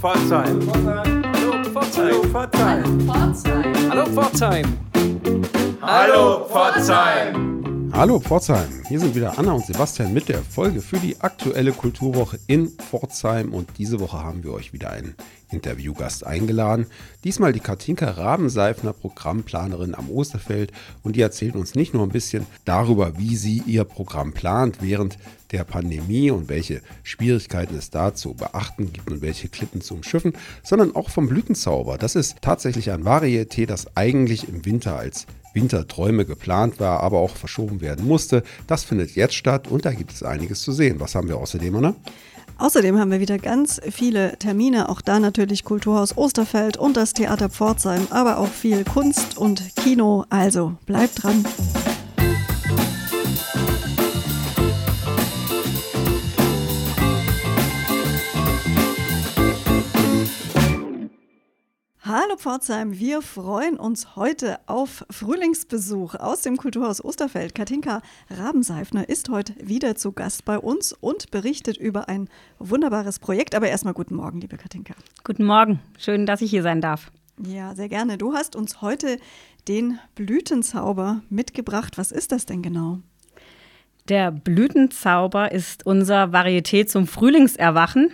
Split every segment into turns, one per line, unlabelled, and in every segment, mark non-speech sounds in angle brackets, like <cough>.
Pforzheim. Hallo Pforzheim. Hallo Pforzheim. Hallo Pforzheim.
Hallo Pforzheim. Hier sind wieder Anna und Sebastian mit der Folge für die aktuelle Kulturwoche in Pforzheim. Und diese Woche haben wir euch wieder einen Interviewgast eingeladen. Diesmal die Katinka Rabenseifner, Programmplanerin am Osterfeld. Und die erzählt uns nicht nur ein bisschen darüber, wie sie ihr Programm plant während der Pandemie und welche Schwierigkeiten es da zu beachten gibt und welche Klippen zu umschiffen, sondern auch vom Blütenzauber. Das ist tatsächlich ein Varieté, das eigentlich im Winter als Winterträume geplant war, aber auch verschoben werden musste. Das findet jetzt statt und da gibt es einiges zu sehen. Was haben wir außerdem, Anna?
Außerdem haben wir wieder ganz viele Termine, auch da natürlich Kulturhaus Osterfeld und das Theater Pforzheim, aber auch viel Kunst und Kino. Also bleibt dran. Pforzheim, wir freuen uns heute auf Frühlingsbesuch aus dem Kulturhaus Osterfeld. Katinka Rabenseifner ist heute wieder zu Gast bei uns und berichtet über ein wunderbares Projekt. Aber erstmal guten Morgen, liebe Katinka.
Guten Morgen, schön, dass ich hier sein darf.
Ja, sehr gerne. Du hast uns heute den Blütenzauber mitgebracht. Was ist das denn genau?
Der Blütenzauber ist unser Varieté zum Frühlingserwachen.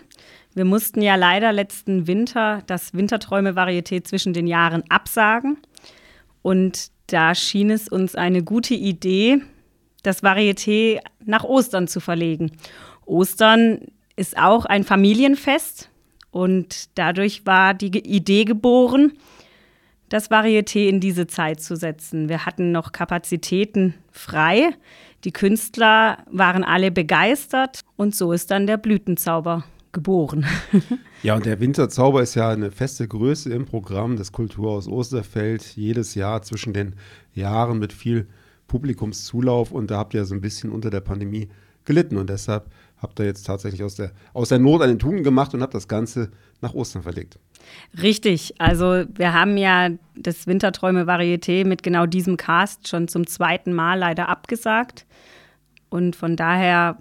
Wir mussten ja leider letzten Winter das Winterträume-Varieté zwischen den Jahren absagen. Und da schien es uns eine gute Idee, das Varieté nach Ostern zu verlegen. Ostern ist auch ein Familienfest und dadurch war die Idee geboren, das Varieté in diese Zeit zu setzen. Wir hatten noch Kapazitäten frei. Die Künstler waren alle begeistert und so ist dann der Blütenzauber geboren. <laughs>
ja, und der Winterzauber ist ja eine feste Größe im Programm des Kulturhaus Osterfeld. Jedes Jahr zwischen den Jahren mit viel Publikumszulauf. Und da habt ihr so ein bisschen unter der Pandemie gelitten. Und deshalb habt ihr jetzt tatsächlich aus der, aus der Not eine Tugend gemacht und habt das Ganze nach Ostern verlegt.
Richtig. Also wir haben ja das Winterträume-Varieté mit genau diesem Cast schon zum zweiten Mal leider abgesagt. Und von daher,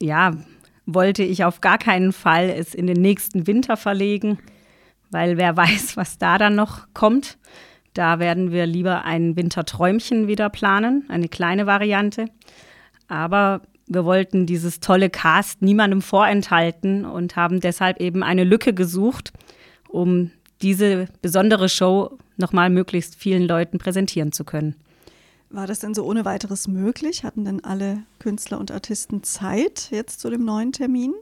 ja, wollte ich auf gar keinen Fall es in den nächsten Winter verlegen, weil wer weiß, was da dann noch kommt. Da werden wir lieber ein Winterträumchen wieder planen, eine kleine Variante. Aber wir wollten dieses tolle Cast niemandem vorenthalten und haben deshalb eben eine Lücke gesucht, um diese besondere Show nochmal möglichst vielen Leuten präsentieren zu können.
War das denn so ohne weiteres möglich? Hatten denn alle Künstler und Artisten Zeit jetzt zu dem neuen Termin?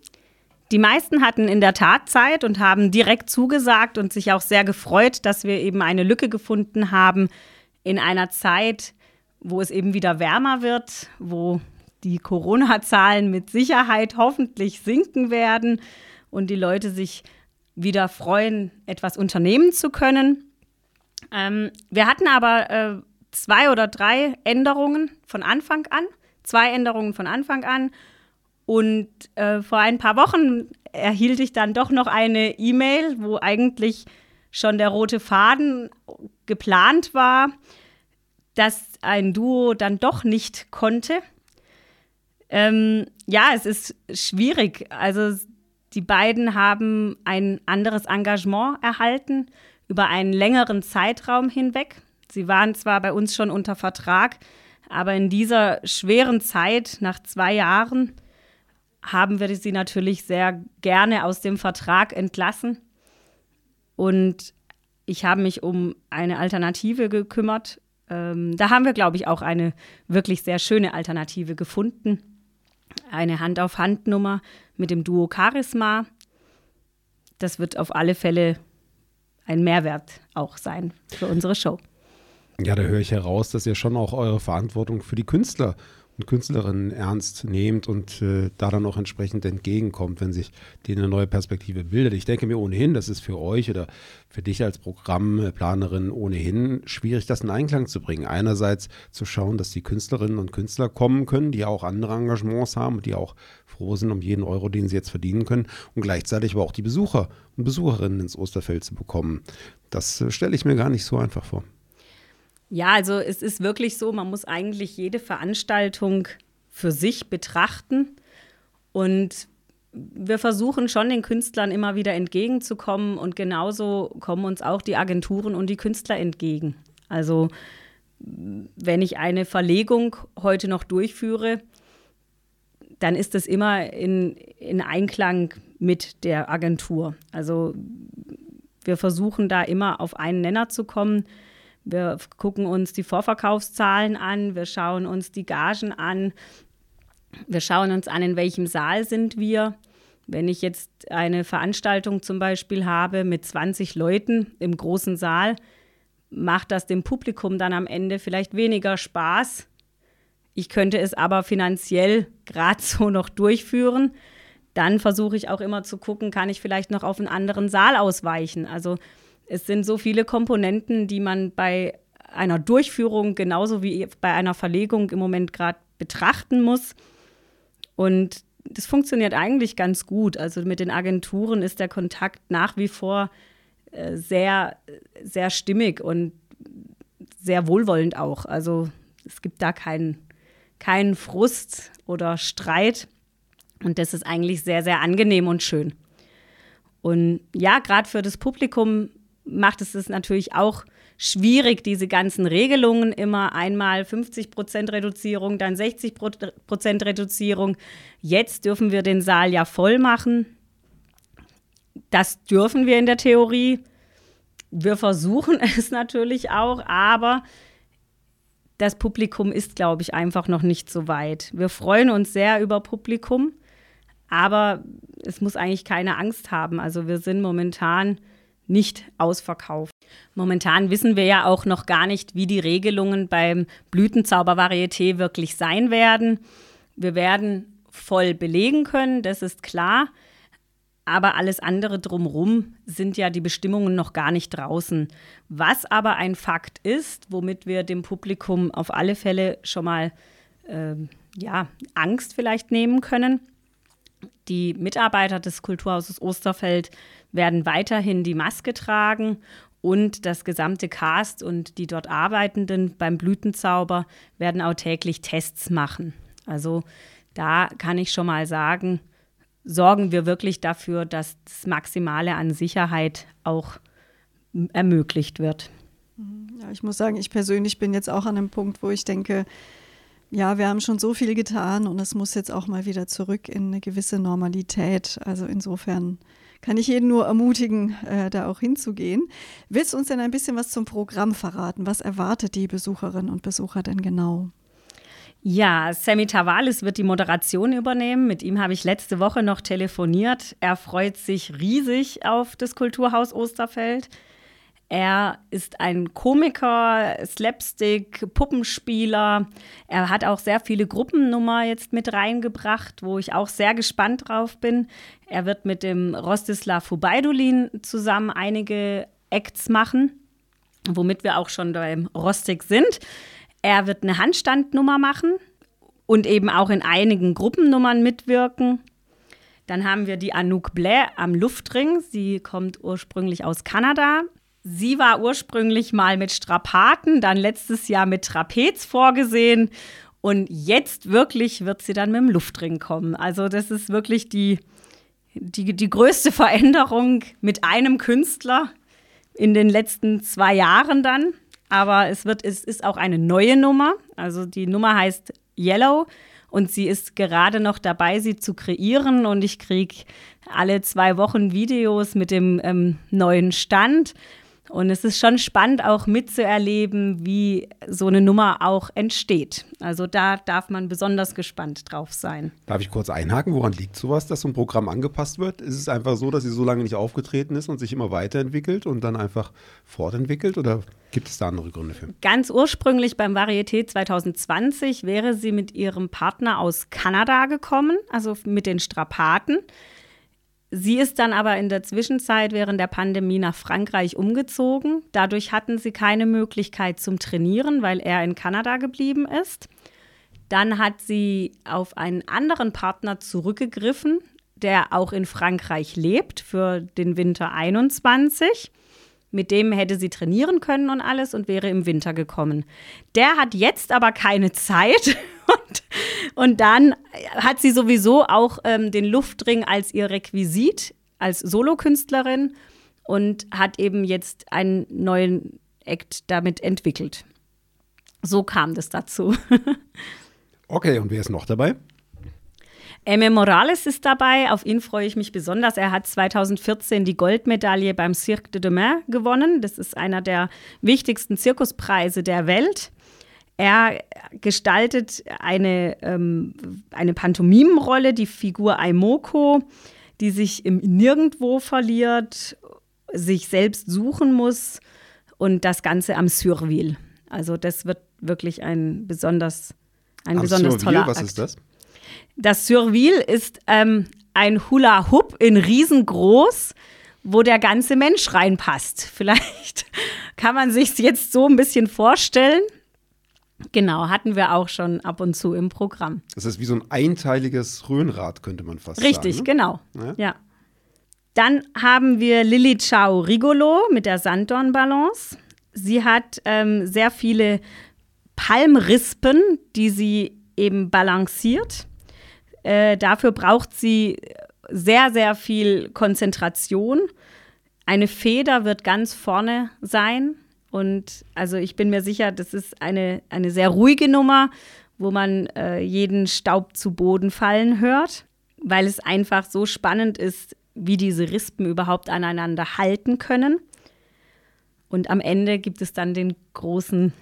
Die meisten hatten in der Tat Zeit und haben direkt zugesagt und sich auch sehr gefreut, dass wir eben eine Lücke gefunden haben in einer Zeit, wo es eben wieder wärmer wird, wo die Corona-Zahlen mit Sicherheit hoffentlich sinken werden und die Leute sich wieder freuen, etwas unternehmen zu können. Ähm, wir hatten aber äh, zwei oder drei Änderungen von Anfang an. Zwei Änderungen von Anfang an. Und äh, vor ein paar Wochen erhielt ich dann doch noch eine E-Mail, wo eigentlich schon der rote Faden geplant war, dass ein Duo dann doch nicht konnte. Ähm, ja, es ist schwierig. Also die beiden haben ein anderes Engagement erhalten über einen längeren Zeitraum hinweg. Sie waren zwar bei uns schon unter Vertrag, aber in dieser schweren Zeit, nach zwei Jahren, haben wir sie natürlich sehr gerne aus dem Vertrag entlassen. Und ich habe mich um eine Alternative gekümmert. Ähm, da haben wir, glaube ich, auch eine wirklich sehr schöne Alternative gefunden. Eine Hand-auf-Hand-Nummer mit dem Duo Charisma. Das wird auf alle Fälle ein Mehrwert auch sein für unsere Show.
Ja, da höre ich heraus, dass ihr schon auch eure Verantwortung für die Künstler und Künstlerinnen ernst nehmt und äh, da dann auch entsprechend entgegenkommt, wenn sich denen eine neue Perspektive bildet. Ich denke mir ohnehin, das ist für euch oder für dich als Programmplanerin ohnehin schwierig, das in Einklang zu bringen. Einerseits zu schauen, dass die Künstlerinnen und Künstler kommen können, die auch andere Engagements haben und die auch froh sind um jeden Euro, den sie jetzt verdienen können und gleichzeitig aber auch die Besucher und Besucherinnen ins Osterfeld zu bekommen. Das äh, stelle ich mir gar nicht so einfach vor.
Ja, also es ist wirklich so, man muss eigentlich jede Veranstaltung für sich betrachten. Und wir versuchen schon den Künstlern immer wieder entgegenzukommen und genauso kommen uns auch die Agenturen und die Künstler entgegen. Also wenn ich eine Verlegung heute noch durchführe, dann ist das immer in, in Einklang mit der Agentur. Also wir versuchen da immer auf einen Nenner zu kommen. Wir gucken uns die Vorverkaufszahlen an, wir schauen uns die Gagen an, wir schauen uns an, in welchem Saal sind wir. Wenn ich jetzt eine Veranstaltung zum Beispiel habe mit 20 Leuten im großen Saal, macht das dem Publikum dann am Ende vielleicht weniger Spaß. Ich könnte es aber finanziell gerade so noch durchführen. Dann versuche ich auch immer zu gucken, kann ich vielleicht noch auf einen anderen Saal ausweichen. Also es sind so viele Komponenten, die man bei einer Durchführung genauso wie bei einer Verlegung im Moment gerade betrachten muss. Und das funktioniert eigentlich ganz gut. Also mit den Agenturen ist der Kontakt nach wie vor äh, sehr, sehr stimmig und sehr wohlwollend auch. Also es gibt da keinen, keinen Frust oder Streit. Und das ist eigentlich sehr, sehr angenehm und schön. Und ja, gerade für das Publikum macht es es natürlich auch schwierig, diese ganzen Regelungen immer einmal 50 Prozent Reduzierung, dann 60 Prozent Reduzierung. Jetzt dürfen wir den Saal ja voll machen. Das dürfen wir in der Theorie. Wir versuchen <laughs> es natürlich auch, aber das Publikum ist, glaube ich, einfach noch nicht so weit. Wir freuen uns sehr über Publikum, aber es muss eigentlich keine Angst haben. Also wir sind momentan nicht ausverkauft. Momentan wissen wir ja auch noch gar nicht, wie die Regelungen beim Blütenzaubervarieté wirklich sein werden. Wir werden voll belegen können, das ist klar. Aber alles andere drumherum sind ja die Bestimmungen noch gar nicht draußen. Was aber ein Fakt ist, womit wir dem Publikum auf alle Fälle schon mal äh, ja, Angst vielleicht nehmen können. Die Mitarbeiter des Kulturhauses Osterfeld werden weiterhin die Maske tragen und das gesamte Cast und die dort Arbeitenden beim Blütenzauber werden auch täglich Tests machen. Also da kann ich schon mal sagen, sorgen wir wirklich dafür, dass das Maximale an Sicherheit auch ermöglicht wird.
Ja, ich muss sagen, ich persönlich bin jetzt auch an einem Punkt, wo ich denke, ja, wir haben schon so viel getan und es muss jetzt auch mal wieder zurück in eine gewisse Normalität. Also insofern kann ich jeden nur ermutigen, äh, da auch hinzugehen. Willst du uns denn ein bisschen was zum Programm verraten? Was erwartet die Besucherinnen und Besucher denn genau?
Ja, Sammy Tavalis wird die Moderation übernehmen. Mit ihm habe ich letzte Woche noch telefoniert. Er freut sich riesig auf das Kulturhaus Osterfeld. Er ist ein Komiker, Slapstick, Puppenspieler. Er hat auch sehr viele Gruppennummer jetzt mit reingebracht, wo ich auch sehr gespannt drauf bin. Er wird mit dem Rostislav Hubaidulin zusammen einige Acts machen, womit wir auch schon beim Rostig sind. Er wird eine Handstandnummer machen und eben auch in einigen Gruppennummern mitwirken. Dann haben wir die Anouk Blais am Luftring. Sie kommt ursprünglich aus Kanada. Sie war ursprünglich mal mit Strapaten, dann letztes Jahr mit Trapez vorgesehen und jetzt wirklich wird sie dann mit dem Luftring kommen. Also das ist wirklich die, die, die größte Veränderung mit einem Künstler in den letzten zwei Jahren dann. Aber es, wird, es ist auch eine neue Nummer. Also die Nummer heißt Yellow und sie ist gerade noch dabei, sie zu kreieren. Und ich kriege alle zwei Wochen Videos mit dem ähm, neuen Stand. Und es ist schon spannend, auch mitzuerleben, wie so eine Nummer auch entsteht. Also da darf man besonders gespannt drauf sein.
Darf ich kurz einhaken? Woran liegt sowas, dass so ein Programm angepasst wird? Ist es einfach so, dass sie so lange nicht aufgetreten ist und sich immer weiterentwickelt und dann einfach fortentwickelt? Oder gibt es da andere Gründe für?
Ganz ursprünglich beim Varieté 2020 wäre sie mit ihrem Partner aus Kanada gekommen, also mit den Strapaten. Sie ist dann aber in der Zwischenzeit während der Pandemie nach Frankreich umgezogen. Dadurch hatten sie keine Möglichkeit zum Trainieren, weil er in Kanada geblieben ist. Dann hat sie auf einen anderen Partner zurückgegriffen, der auch in Frankreich lebt für den Winter 21. Mit dem hätte sie trainieren können und alles und wäre im Winter gekommen. Der hat jetzt aber keine Zeit <laughs> und Und dann hat sie sowieso auch ähm, den Luftring als ihr Requisit, als Solokünstlerin und hat eben jetzt einen neuen Act damit entwickelt. So kam das dazu. <laughs>
okay, und wer ist noch dabei?
Emme Morales ist dabei, auf ihn freue ich mich besonders. Er hat 2014 die Goldmedaille beim Cirque de Demain gewonnen. Das ist einer der wichtigsten Zirkuspreise der Welt. Er gestaltet eine, ähm, eine Pantomimenrolle, die Figur Aimoko, die sich im Nirgendwo verliert, sich selbst suchen muss und das Ganze am Surville. Also das wird wirklich ein besonders, ein am besonders Surville, toller
was
Akt.
ist das?
Das Surville ist ähm, ein Hula-Hoop in riesengroß, wo der ganze Mensch reinpasst. <laughs> Vielleicht kann man sich jetzt so ein bisschen vorstellen. Genau, hatten wir auch schon ab und zu im Programm.
Das ist wie so ein einteiliges Röhnrad, könnte man fast
Richtig,
sagen. Richtig,
genau. Ja. ja. Dann haben wir Lilly Ciao Rigolo mit der Sanddornbalance. Sie hat ähm, sehr viele Palmrispen, die sie eben balanciert. Äh, dafür braucht sie sehr, sehr viel Konzentration. Eine Feder wird ganz vorne sein. Und also ich bin mir sicher, das ist eine, eine sehr ruhige Nummer, wo man äh, jeden Staub zu Boden fallen hört, weil es einfach so spannend ist, wie diese Rispen überhaupt aneinander halten können. Und am Ende gibt es dann den großen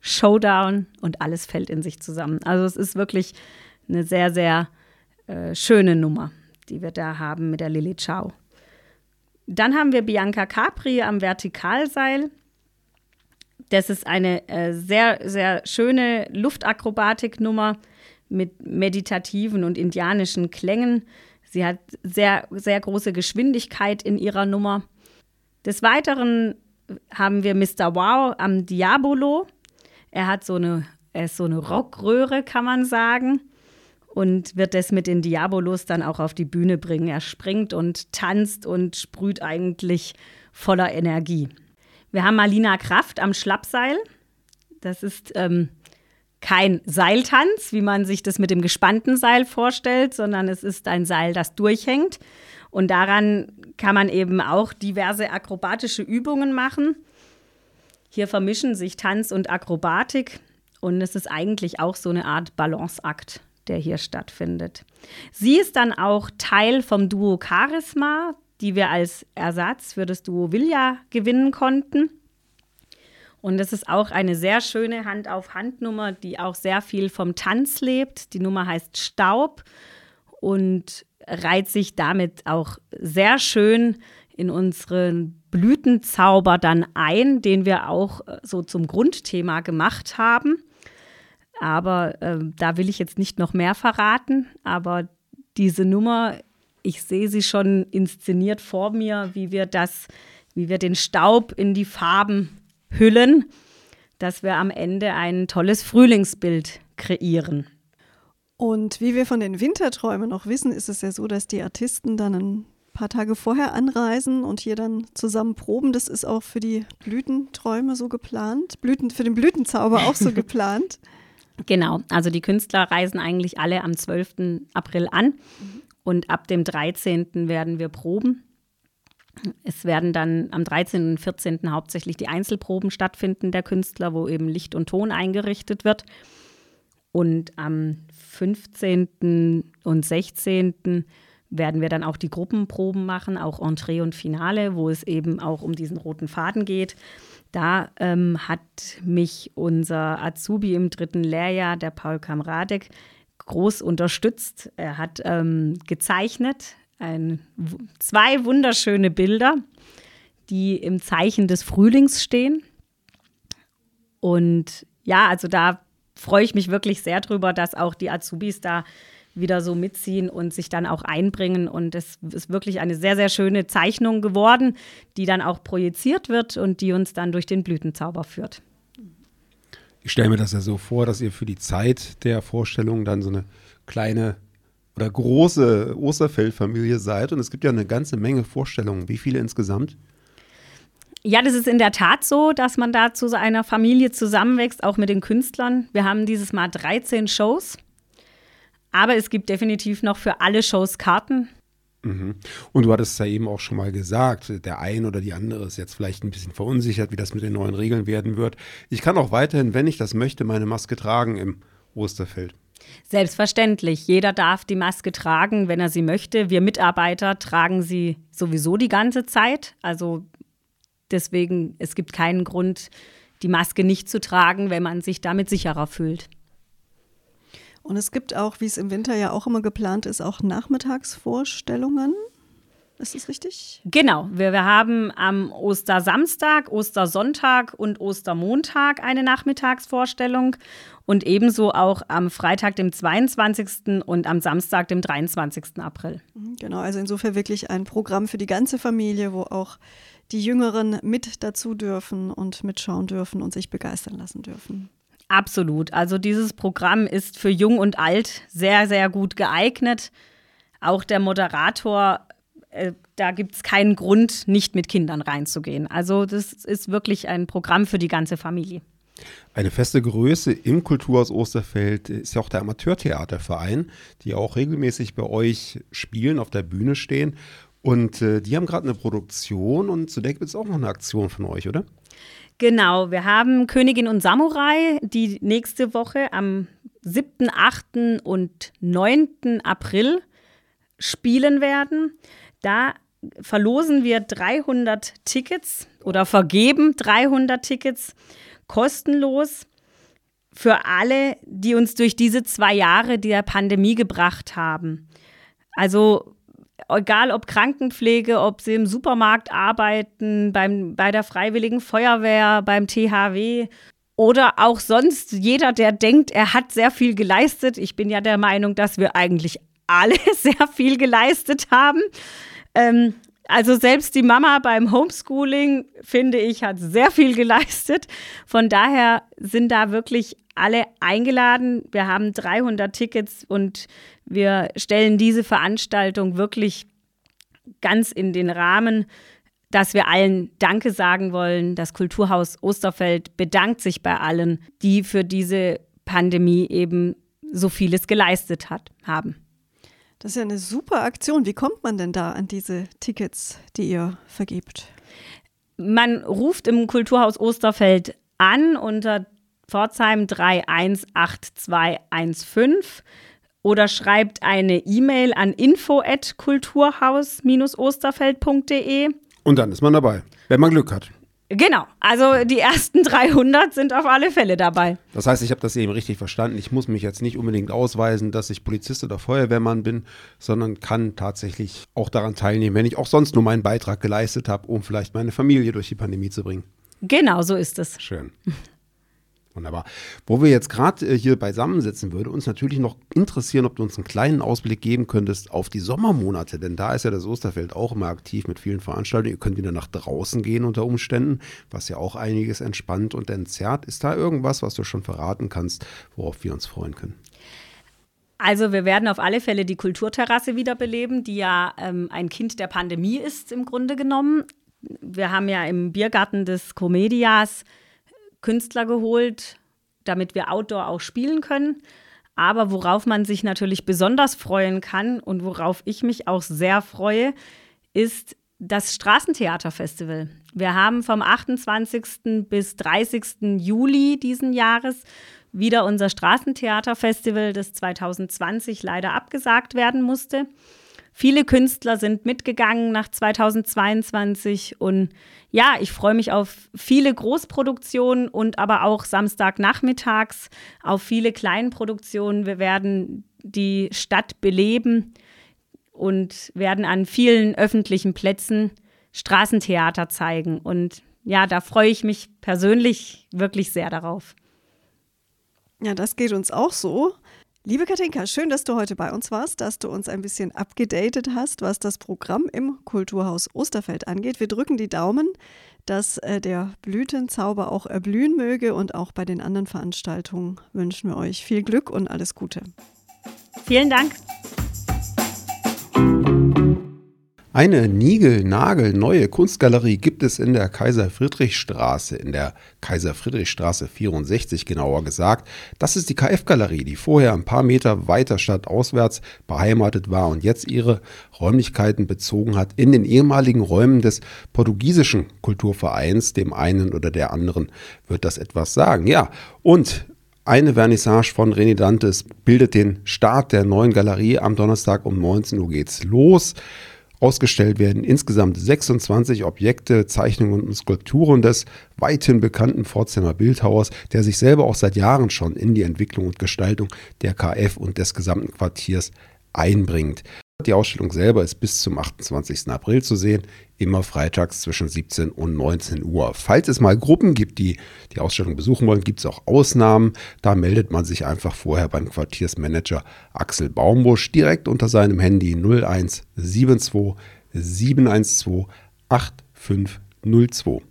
Showdown und alles fällt in sich zusammen. Also es ist wirklich eine sehr, sehr äh, schöne Nummer, die wir da haben mit der Lilly Ciao. Dann haben wir Bianca Capri am Vertikalseil. Das ist eine äh, sehr, sehr schöne Luftakrobatiknummer mit meditativen und indianischen Klängen. Sie hat sehr, sehr große Geschwindigkeit in ihrer Nummer. Des Weiteren haben wir Mr. Wow am Diabolo. Er hat so eine, er ist so eine Rockröhre, kann man sagen und wird das mit den Diabolos dann auch auf die Bühne bringen. Er springt und tanzt und sprüht eigentlich voller Energie. Wir haben Marlina Kraft am Schlappseil. Das ist ähm, kein Seiltanz, wie man sich das mit dem gespannten Seil vorstellt, sondern es ist ein Seil, das durchhängt. Und daran kann man eben auch diverse akrobatische Übungen machen. Hier vermischen sich Tanz und Akrobatik und es ist eigentlich auch so eine Art Balanceakt der hier stattfindet. Sie ist dann auch Teil vom Duo Charisma, die wir als Ersatz für das Duo Villa gewinnen konnten. Und es ist auch eine sehr schöne Hand-auf-Hand-Nummer, die auch sehr viel vom Tanz lebt. Die Nummer heißt Staub und reiht sich damit auch sehr schön in unseren Blütenzauber dann ein, den wir auch äh, so zum Grundthema gemacht haben. Aber äh, da will ich jetzt nicht noch mehr verraten. Aber diese Nummer, ich sehe sie schon inszeniert vor mir, wie wir das, wie wir den Staub in die Farben hüllen, dass wir am Ende ein tolles Frühlingsbild kreieren.
Und wie wir von den Winterträumen noch wissen, ist es ja so, dass die Artisten dann ein paar Tage vorher anreisen und hier dann zusammen proben. Das ist auch für die Blütenträume so geplant, Blüten, für den Blütenzauber auch so <laughs> geplant.
Genau, also die Künstler reisen eigentlich alle am 12. April an und ab dem 13. werden wir proben. Es werden dann am 13. und 14. hauptsächlich die Einzelproben stattfinden der Künstler, wo eben Licht und Ton eingerichtet wird. Und am 15. und 16. werden wir dann auch die Gruppenproben machen, auch Entree und Finale, wo es eben auch um diesen roten Faden geht. Da ähm, hat mich unser Azubi im dritten Lehrjahr, der Paul Kamradek, groß unterstützt. Er hat ähm, gezeichnet ein, zwei wunderschöne Bilder, die im Zeichen des Frühlings stehen. Und ja, also da freue ich mich wirklich sehr drüber, dass auch die Azubis da wieder so mitziehen und sich dann auch einbringen. Und es ist wirklich eine sehr, sehr schöne Zeichnung geworden, die dann auch projiziert wird und die uns dann durch den Blütenzauber führt.
Ich stelle mir das ja so vor, dass ihr für die Zeit der Vorstellung dann so eine kleine oder große Osterfeldfamilie seid. Und es gibt ja eine ganze Menge Vorstellungen. Wie viele insgesamt?
Ja, das ist in der Tat so, dass man da zu einer Familie zusammenwächst, auch mit den Künstlern. Wir haben dieses Mal 13 Shows Aber es gibt definitiv noch für alle Shows Karten.
Mhm. Und du hattest ja eben auch schon mal gesagt, der ein oder die andere ist jetzt vielleicht ein bisschen verunsichert, wie das mit den neuen Regeln werden wird. Ich kann auch weiterhin, wenn ich das möchte, meine Maske tragen im Osterfeld.
Selbstverständlich. Jeder darf die Maske tragen, wenn er sie möchte. Wir Mitarbeiter tragen sie sowieso die ganze Zeit. Also deswegen, es gibt keinen Grund, die Maske nicht zu tragen, wenn man sich damit sicherer fühlt.
Und es gibt auch, wie es im Winter ja auch immer geplant ist, auch Nachmittagsvorstellungen. Ist das richtig?
Genau. Wir, wir haben am Ostersamstag, Ostersonntag und Ostermontag eine Nachmittagsvorstellung und ebenso auch am Freitag, dem 22. und am Samstag, dem 23. April.
Mhm, genau, also insofern wirklich ein Programm für die ganze Familie, wo auch die Jüngeren mit dazu dürfen und mitschauen dürfen und sich begeistern lassen dürfen.
Absolut. Also dieses Programm ist für Jung und Alt sehr, sehr gut geeignet. Auch der Moderator, äh, da gibt es keinen Grund, nicht mit Kindern reinzugehen. Also das ist wirklich ein Programm für die ganze Familie.
Eine feste Größe im Kulturhaus Osterfeld ist ja auch der Amateurtheaterverein, die auch regelmäßig bei euch spielen, auf der Bühne stehen. Und äh, die haben gerade eine Produktion und zu der gibt es auch noch eine Aktion von euch, oder?
Genau, wir haben Königin und Samurai, die nächste Woche am 7., 8. und 9. April spielen werden. Da verlosen wir 300 Tickets oder vergeben 300 Tickets kostenlos für alle, die uns durch diese zwei Jahre der Pandemie gebracht haben. Also egal ob Krankenpflege, ob sie im Supermarkt arbeiten, beim, bei der Freiwilligen Feuerwehr, beim THW oder auch sonst jeder, der denkt, er hat sehr viel geleistet. Ich bin ja der Meinung, dass wir eigentlich alle <laughs> sehr viel geleistet haben. Ähm, also selbst die Mama beim Homeschooling, finde ich, hat sehr viel geleistet. Von daher sind da wirklich alle eingeladen. Wir haben 300 Tickets und wir stellen diese Veranstaltung wirklich ganz in den Rahmen, dass wir allen Danke sagen wollen. Das Kulturhaus Osterfeld bedankt sich bei allen, die für diese Pandemie eben so vieles geleistet hat, haben.
Das ist ja eine super Aktion. Wie kommt man denn da an diese Tickets, die ihr vergebt?
Man ruft im Kulturhaus Osterfeld an unter Pforzheim 318215 oder schreibt eine E-Mail an info@kulturhaus-osterfeld.de.
Und dann ist man dabei, wenn man Glück hat.
Genau, also die ersten 300 sind auf alle Fälle dabei.
Das heißt, ich habe das eben richtig verstanden. Ich muss mich jetzt nicht unbedingt ausweisen, dass ich Polizist oder Feuerwehrmann bin, sondern kann tatsächlich auch daran teilnehmen, wenn ich auch sonst nur meinen Beitrag geleistet habe, um vielleicht meine Familie durch die Pandemie zu bringen.
Genau, so ist es.
Schön. Wunderbar. Wo wir jetzt gerade äh, hier beisammensitzen, würde uns natürlich noch interessieren, ob du uns einen kleinen Ausblick geben könntest auf die Sommermonate, denn da ist ja das Osterfeld auch immer aktiv mit vielen Veranstaltungen. Ihr könnt wieder nach draußen gehen unter Umständen, was ja auch einiges entspannt und entzerrt. Ist da irgendwas, was du schon verraten kannst, worauf wir uns freuen können?
Also wir werden auf alle Fälle die Kulturterrasse wiederbeleben, die ja ähm, ein Kind der Pandemie ist im Grunde genommen. Wir haben ja im Biergarten des Comedias Künstler geholt, damit wir Outdoor auch spielen können. Aber worauf man sich natürlich besonders freuen kann und worauf ich mich auch sehr freue, ist das Straßentheaterfestival. Wir haben vom 28. bis 30. Juli diesen Jahres wieder unser Straßentheaterfestival, das 2020 leider abgesagt werden musste. Viele Künstler sind mitgegangen nach 2022 und ja, ich freue mich auf viele Großproduktionen und aber auch Samstagnachmittags auf viele Kleinproduktionen. Wir werden die Stadt beleben und werden an vielen öffentlichen Plätzen Straßentheater zeigen. Und ja, da freue ich mich persönlich wirklich sehr darauf.
Ja, das geht uns auch so. Liebe Katinka, schön, dass du heute bei uns warst, dass du uns ein bisschen abgedatet hast, was das Programm im Kulturhaus Osterfeld angeht. Wir drücken die Daumen, dass äh, der Blütenzauber auch erblühen möge und auch bei den anderen Veranstaltungen wünschen wir euch viel Glück und alles Gute.
Vielen Dank.
Eine niegelnagelneue Kunstgalerie gibt es in der Kaiser-Friedrich-Straße, in der Kaiser-Friedrich-Straße 64 genauer gesagt. Das ist die KF-Galerie, die vorher ein paar Meter weiter stadtauswärts beheimatet war und jetzt ihre Räumlichkeiten bezogen hat in den ehemaligen Räumen des portugiesischen Kulturvereins. Dem einen oder der anderen wird das etwas sagen. Ja, und eine Vernissage von René Dantes bildet den Start der neuen Galerie. Am Donnerstag um 19 Uhr geht's los. Ausgestellt werden insgesamt 26 Objekte, Zeichnungen und Skulpturen des weithin bekannten Pforzheimer Bildhauers, der sich selber auch seit Jahren schon in die Entwicklung und Gestaltung der KF und des gesamten Quartiers einbringt. Die Ausstellung selber ist bis zum 28. April zu sehen, immer freitags zwischen 17 und 19 Uhr. Falls es mal Gruppen gibt, die die Ausstellung besuchen wollen, gibt es auch Ausnahmen. Da meldet man sich einfach vorher beim Quartiersmanager Axel Baumbusch direkt unter seinem Handy 0172 712 8502.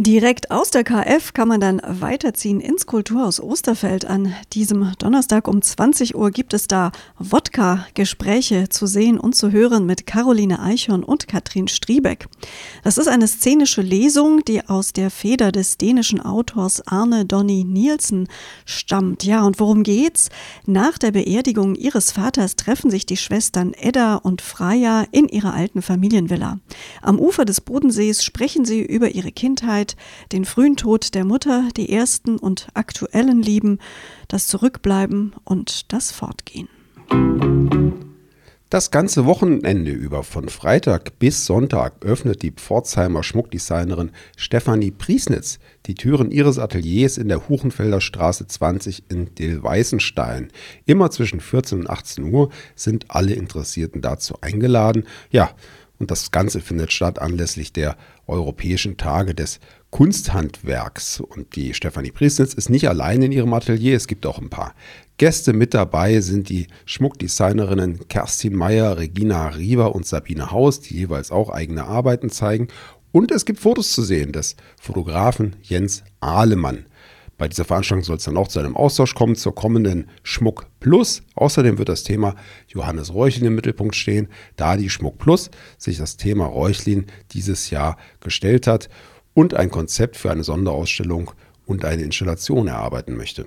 Direkt aus der KF kann man dann weiterziehen ins Kulturhaus Osterfeld. An diesem Donnerstag um 20 Uhr gibt es da Wodka-Gespräche zu sehen und zu hören mit Caroline Eichhorn und Katrin Striebeck. Das ist eine szenische Lesung, die aus der Feder des dänischen Autors Arne Donny Nielsen stammt. Ja, und worum geht's? Nach der Beerdigung ihres Vaters treffen sich die Schwestern Edda und Freya in ihrer alten Familienvilla. Am Ufer des Bodensees sprechen sie über ihre Kindheit, Kindheit, den frühen Tod der Mutter, die ersten und aktuellen Lieben, das Zurückbleiben und das Fortgehen.
Das ganze Wochenende über von Freitag bis Sonntag öffnet die Pforzheimer Schmuckdesignerin Stefanie Priesnitz die Türen ihres Ateliers in der Huchenfelder Straße 20 in Dill-Weißenstein. Immer zwischen 14 und 18 Uhr sind alle Interessierten dazu eingeladen. Ja, und das Ganze findet statt anlässlich der Europäischen Tage des Kunsthandwerks. Und die Stefanie Priesnitz ist nicht allein in ihrem Atelier. Es gibt auch ein paar Gäste mit dabei, sind die Schmuckdesignerinnen Kerstin Meyer, Regina Rieber und Sabine Haus, die jeweils auch eigene Arbeiten zeigen. Und es gibt Fotos zu sehen des Fotografen Jens Ahlemann. Bei dieser Veranstaltung soll es dann auch zu einem Austausch kommen zur kommenden Schmuck Plus. Außerdem wird das Thema Johannes Räuchlin im Mittelpunkt stehen, da die Schmuck Plus sich das Thema Räuchlin dieses Jahr gestellt hat und ein Konzept für eine Sonderausstellung und eine Installation erarbeiten möchte.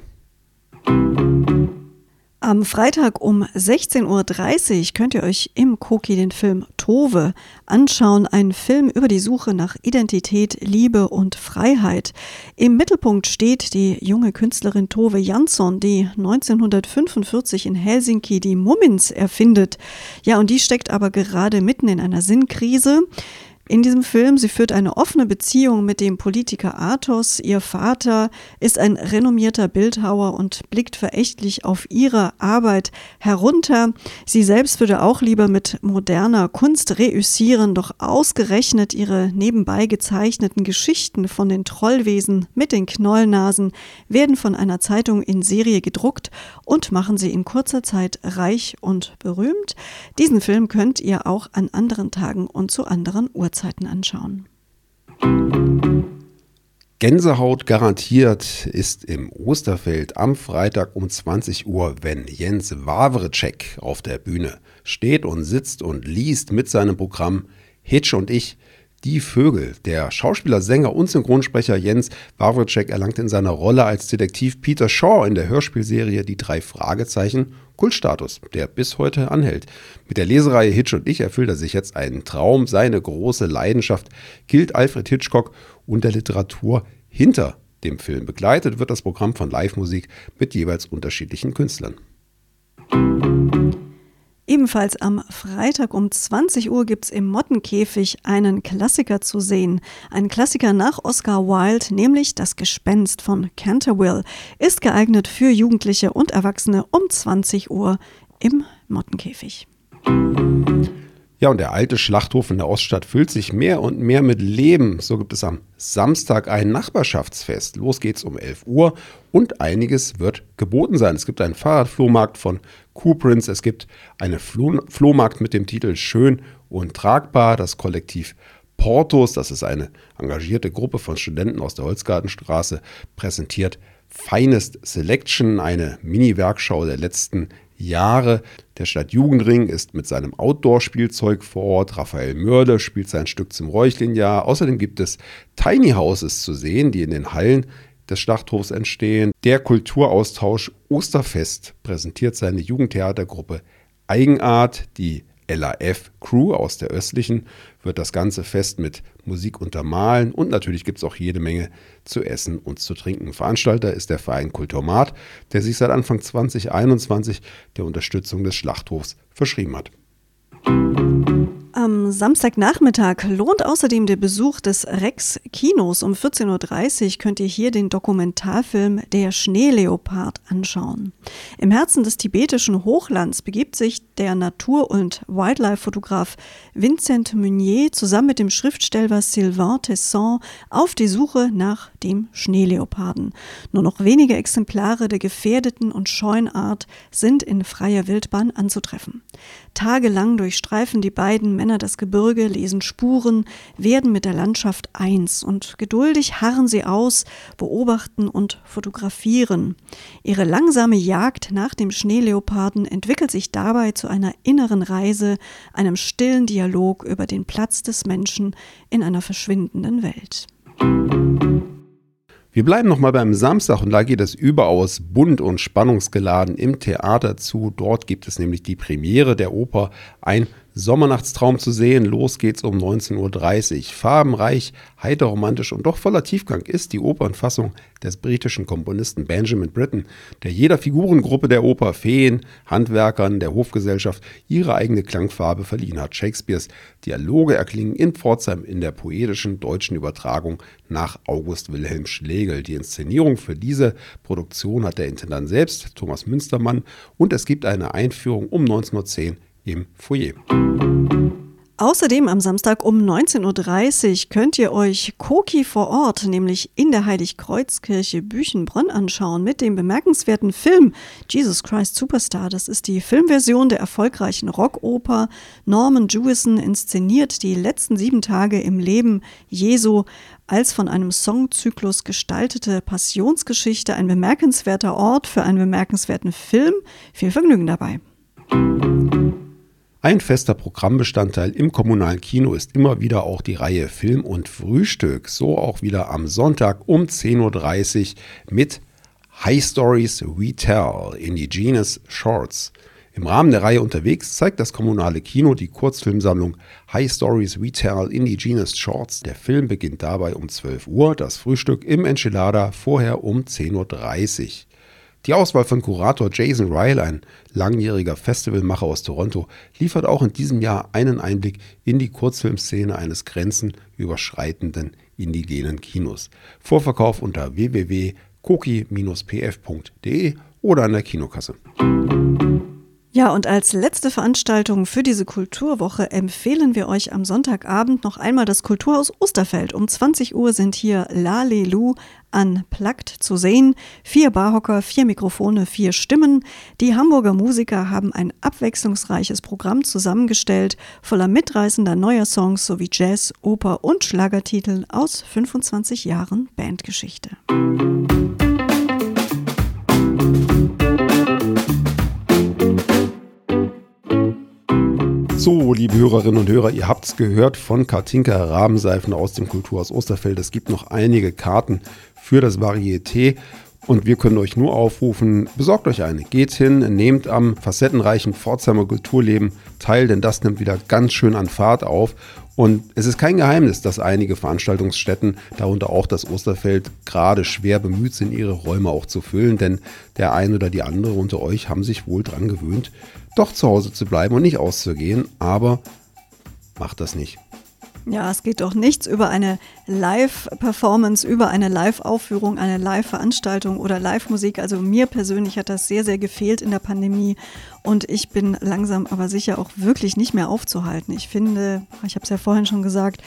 Am Freitag um 16.30 Uhr könnt ihr euch im Koki den Film Tove anschauen. Ein Film über die Suche nach Identität, Liebe und Freiheit. Im Mittelpunkt steht die junge Künstlerin Tove Jansson, die 1945 in Helsinki die Mummins erfindet. Ja, und die steckt aber gerade mitten in einer Sinnkrise in diesem Film. Sie führt eine offene Beziehung mit dem Politiker Athos. Ihr Vater ist ein renommierter Bildhauer und blickt verächtlich auf ihre Arbeit herunter. Sie selbst würde auch lieber mit moderner Kunst reüssieren, doch ausgerechnet ihre nebenbei gezeichneten Geschichten von den Trollwesen mit den Knollnasen werden von einer Zeitung in Serie gedruckt und machen sie in kurzer Zeit reich und berühmt. Diesen Film könnt ihr auch an anderen Tagen und zu anderen Uhrzeiten Hochzeiten anschauen.
Gänsehaut garantiert ist im Osterfeld am Freitag um 20 Uhr, wenn Jens Wawrecek auf der Bühne steht und sitzt und liest mit seinem Programm Hitch und ich die Vögel. Der Schauspieler, Sänger und Synchronsprecher Jens Wawrecek erlangt in seiner Rolle als Detektiv Peter Shaw in der Hörspielserie Die drei Fragezeichen Kultstatus, der bis heute anhält. Mit der Lesereihe Hitch und ich erfüllt er sich jetzt einen Traum. Seine große Leidenschaft gilt Alfred Hitchcock und der Literatur hinter dem Film. Begleitet wird das Programm von Live-Musik mit jeweils unterschiedlichen Künstlern.
Ebenfalls am Freitag um 20 Uhr gibt es im Mottenkäfig einen Klassiker zu sehen. Ein Klassiker nach Oscar Wilde, nämlich Das Gespenst von Canterville, ist geeignet für Jugendliche und Erwachsene um 20 Uhr im Mottenkäfig.
Ja, und der alte Schlachthof in der Oststadt füllt sich mehr und mehr mit Leben. So gibt es am Samstag ein Nachbarschaftsfest. Los geht's um 11 Uhr und einiges wird geboten sein. Es gibt einen Fahrradflohmarkt von Q-Prints, es gibt einen Floh Flohmarkt mit dem Titel Schön und Tragbar, das Kollektiv Portos, das ist eine engagierte Gruppe von Studenten aus der Holzgartenstraße, präsentiert Finest Selection, eine Mini-Werkschau der letzten Jahre. Der Stadtjugendring ist mit seinem Outdoor-Spielzeug vor Ort. Raphael Mörder spielt sein Stück zum Räuchlinjahr. Außerdem gibt es Tiny Houses zu sehen, die in den Hallen des Schlachthofs entstehen. Der Kulturaustausch Osterfest präsentiert seine Jugendtheatergruppe Eigenart, die LAF Crew aus der östlichen, wird das ganze Fest mit Musik untermalen und natürlich gibt es auch jede Menge zu essen und zu trinken. Veranstalter ist der Verein Kulturmat, der sich seit Anfang 2021 der Unterstützung des Schlachthofs verschrieben hat.
Am Samstagnachmittag lohnt außerdem der Besuch des Rex Kinos. Um 14.30 Uhr könnt ihr hier den Dokumentarfilm Der Schneeleopard anschauen. Im Herzen des tibetischen Hochlands begibt sich der Natur- und Wildlife-Fotograf Vincent Meunier zusammen mit dem Schriftsteller Sylvain Tesson auf die Suche nach dem Schneeleoparden. Nur noch wenige Exemplare der gefährdeten und scheuen Art sind in freier Wildbahn anzutreffen. Tagelang durchstreifen die beiden Männer das Gebirge, lesen Spuren, werden mit der Landschaft eins und geduldig harren sie aus, beobachten und fotografieren. Ihre langsame Jagd nach dem Schneeleoparden entwickelt sich dabei zu einer inneren Reise, einem stillen Dialog über den Platz des Menschen in einer verschwindenden Welt.
Wir bleiben nochmal beim Samstag und da geht es überaus bunt und spannungsgeladen im Theater zu. Dort gibt es nämlich die Premiere der Oper Ein Sommernachtstraum zu sehen. Los geht's um 19.30 Uhr. Farbenreich, heiter romantisch und doch voller Tiefgang ist die Opernfassung des britischen Komponisten Benjamin Britten, der jeder Figurengruppe der Oper Feen, Handwerkern, der Hofgesellschaft ihre eigene Klangfarbe verliehen hat. Shakespeares Dialoge erklingen in Pforzheim in der poetischen deutschen Übertragung nach August Wilhelm Schlegel. Die Inszenierung für diese Produktion hat der Intendant selbst, Thomas Münstermann, und es gibt eine Einführung um 1910 im Foyer.
Außerdem am Samstag um 19.30 Uhr könnt ihr euch Koki vor Ort, nämlich in der Heiligkreuzkirche Büchenbronn anschauen mit dem bemerkenswerten Film Jesus Christ Superstar. Das ist die Filmversion der erfolgreichen Rockoper. Norman Jewison inszeniert die letzten sieben Tage im Leben Jesu als von einem Songzyklus gestaltete Passionsgeschichte. Ein bemerkenswerter Ort für einen bemerkenswerten Film. Viel Vergnügen dabei.
Ein fester Programmbestandteil im kommunalen Kino ist immer wieder auch die Reihe Film und Frühstück. So auch wieder am Sonntag um 10.30 Uhr mit High Stories We Tell, Indigenous Shorts. Im Rahmen der Reihe unterwegs zeigt das kommunale Kino die Kurzfilmsammlung High Stories We Tell Indigenous Shorts. Der Film beginnt dabei um 12 Uhr, das Frühstück im Enchilada vorher um 10.30 Uhr. Die Auswahl von Kurator Jason Ryle, ein langjähriger Festivalmacher aus Toronto, liefert auch in diesem Jahr einen Einblick in die Kurzfilmszene eines grenzenüberschreitenden indigenen Kinos. Vorverkauf unter www.koki-pf.de oder an der Kinokasse.
Ja, und als letzte Veranstaltung für diese Kulturwoche empfehlen wir euch am Sonntagabend noch einmal das Kulturhaus Osterfeld. Um 20 Uhr sind hier Lalelu Unplugged zu sehen. Vier Barhocker, vier Mikrofone, vier Stimmen. Die Hamburger Musiker haben ein abwechslungsreiches Programm zusammengestellt, voller mitreißender neuer Songs sowie Jazz, Oper und Schlagertitel aus 25 Jahren Bandgeschichte.
So, liebe Hörerinnen und Hörer, ihr habt es gehört von Katinka Rabenseifen aus dem Kulturhaus Osterfeld. Es gibt noch einige Karten für das Varieté. Und wir können euch nur aufrufen, besorgt euch eine. Geht hin, nehmt am facettenreichen Pforzheimer Kulturleben teil, denn das nimmt wieder ganz schön an Fahrt auf. Und es ist kein Geheimnis, dass einige Veranstaltungsstätten, darunter auch das Osterfeld, gerade schwer bemüht sind, ihre Räume auch zu füllen, denn der eine oder die andere unter euch haben sich wohl dran gewöhnt, doch zu Hause zu bleiben und nicht auszugehen, aber macht das nicht.
Ja, es geht doch nichts über eine Live-Performance, über eine Live-Aufführung, eine Live-Veranstaltung oder Live-Musik. Also mir persönlich hat das sehr, sehr gefehlt in der Pandemie und ich bin langsam aber sicher auch wirklich nicht mehr aufzuhalten. Ich finde, ich habe es ja vorhin schon gesagt,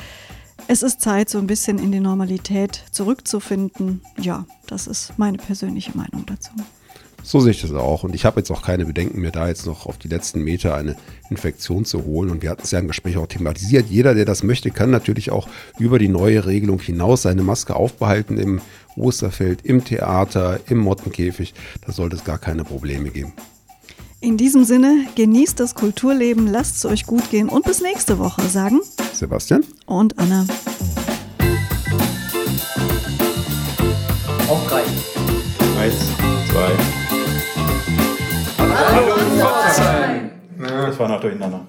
es ist Zeit, so ein bisschen in die Normalität zurückzufinden. Ja, das ist meine persönliche Meinung dazu.
So sehe ich das auch. Und ich habe jetzt auch keine Bedenken mehr, da jetzt noch auf die letzten Meter eine Infektion zu holen. Und wir hatten es ja im Gespräch auch thematisiert. Jeder, der das möchte, kann natürlich auch über die neue Regelung hinaus seine Maske aufbehalten im Osterfeld, im Theater, im Mottenkäfig. Da sollte es gar keine Probleme geben.
In diesem Sinne, genießt das Kulturleben, lasst es euch gut gehen und bis nächste Woche, sagen
Sebastian
und Anna.
Auch drei.
Eins, zwei.
Pforzheim.
Das war noch durcheinander.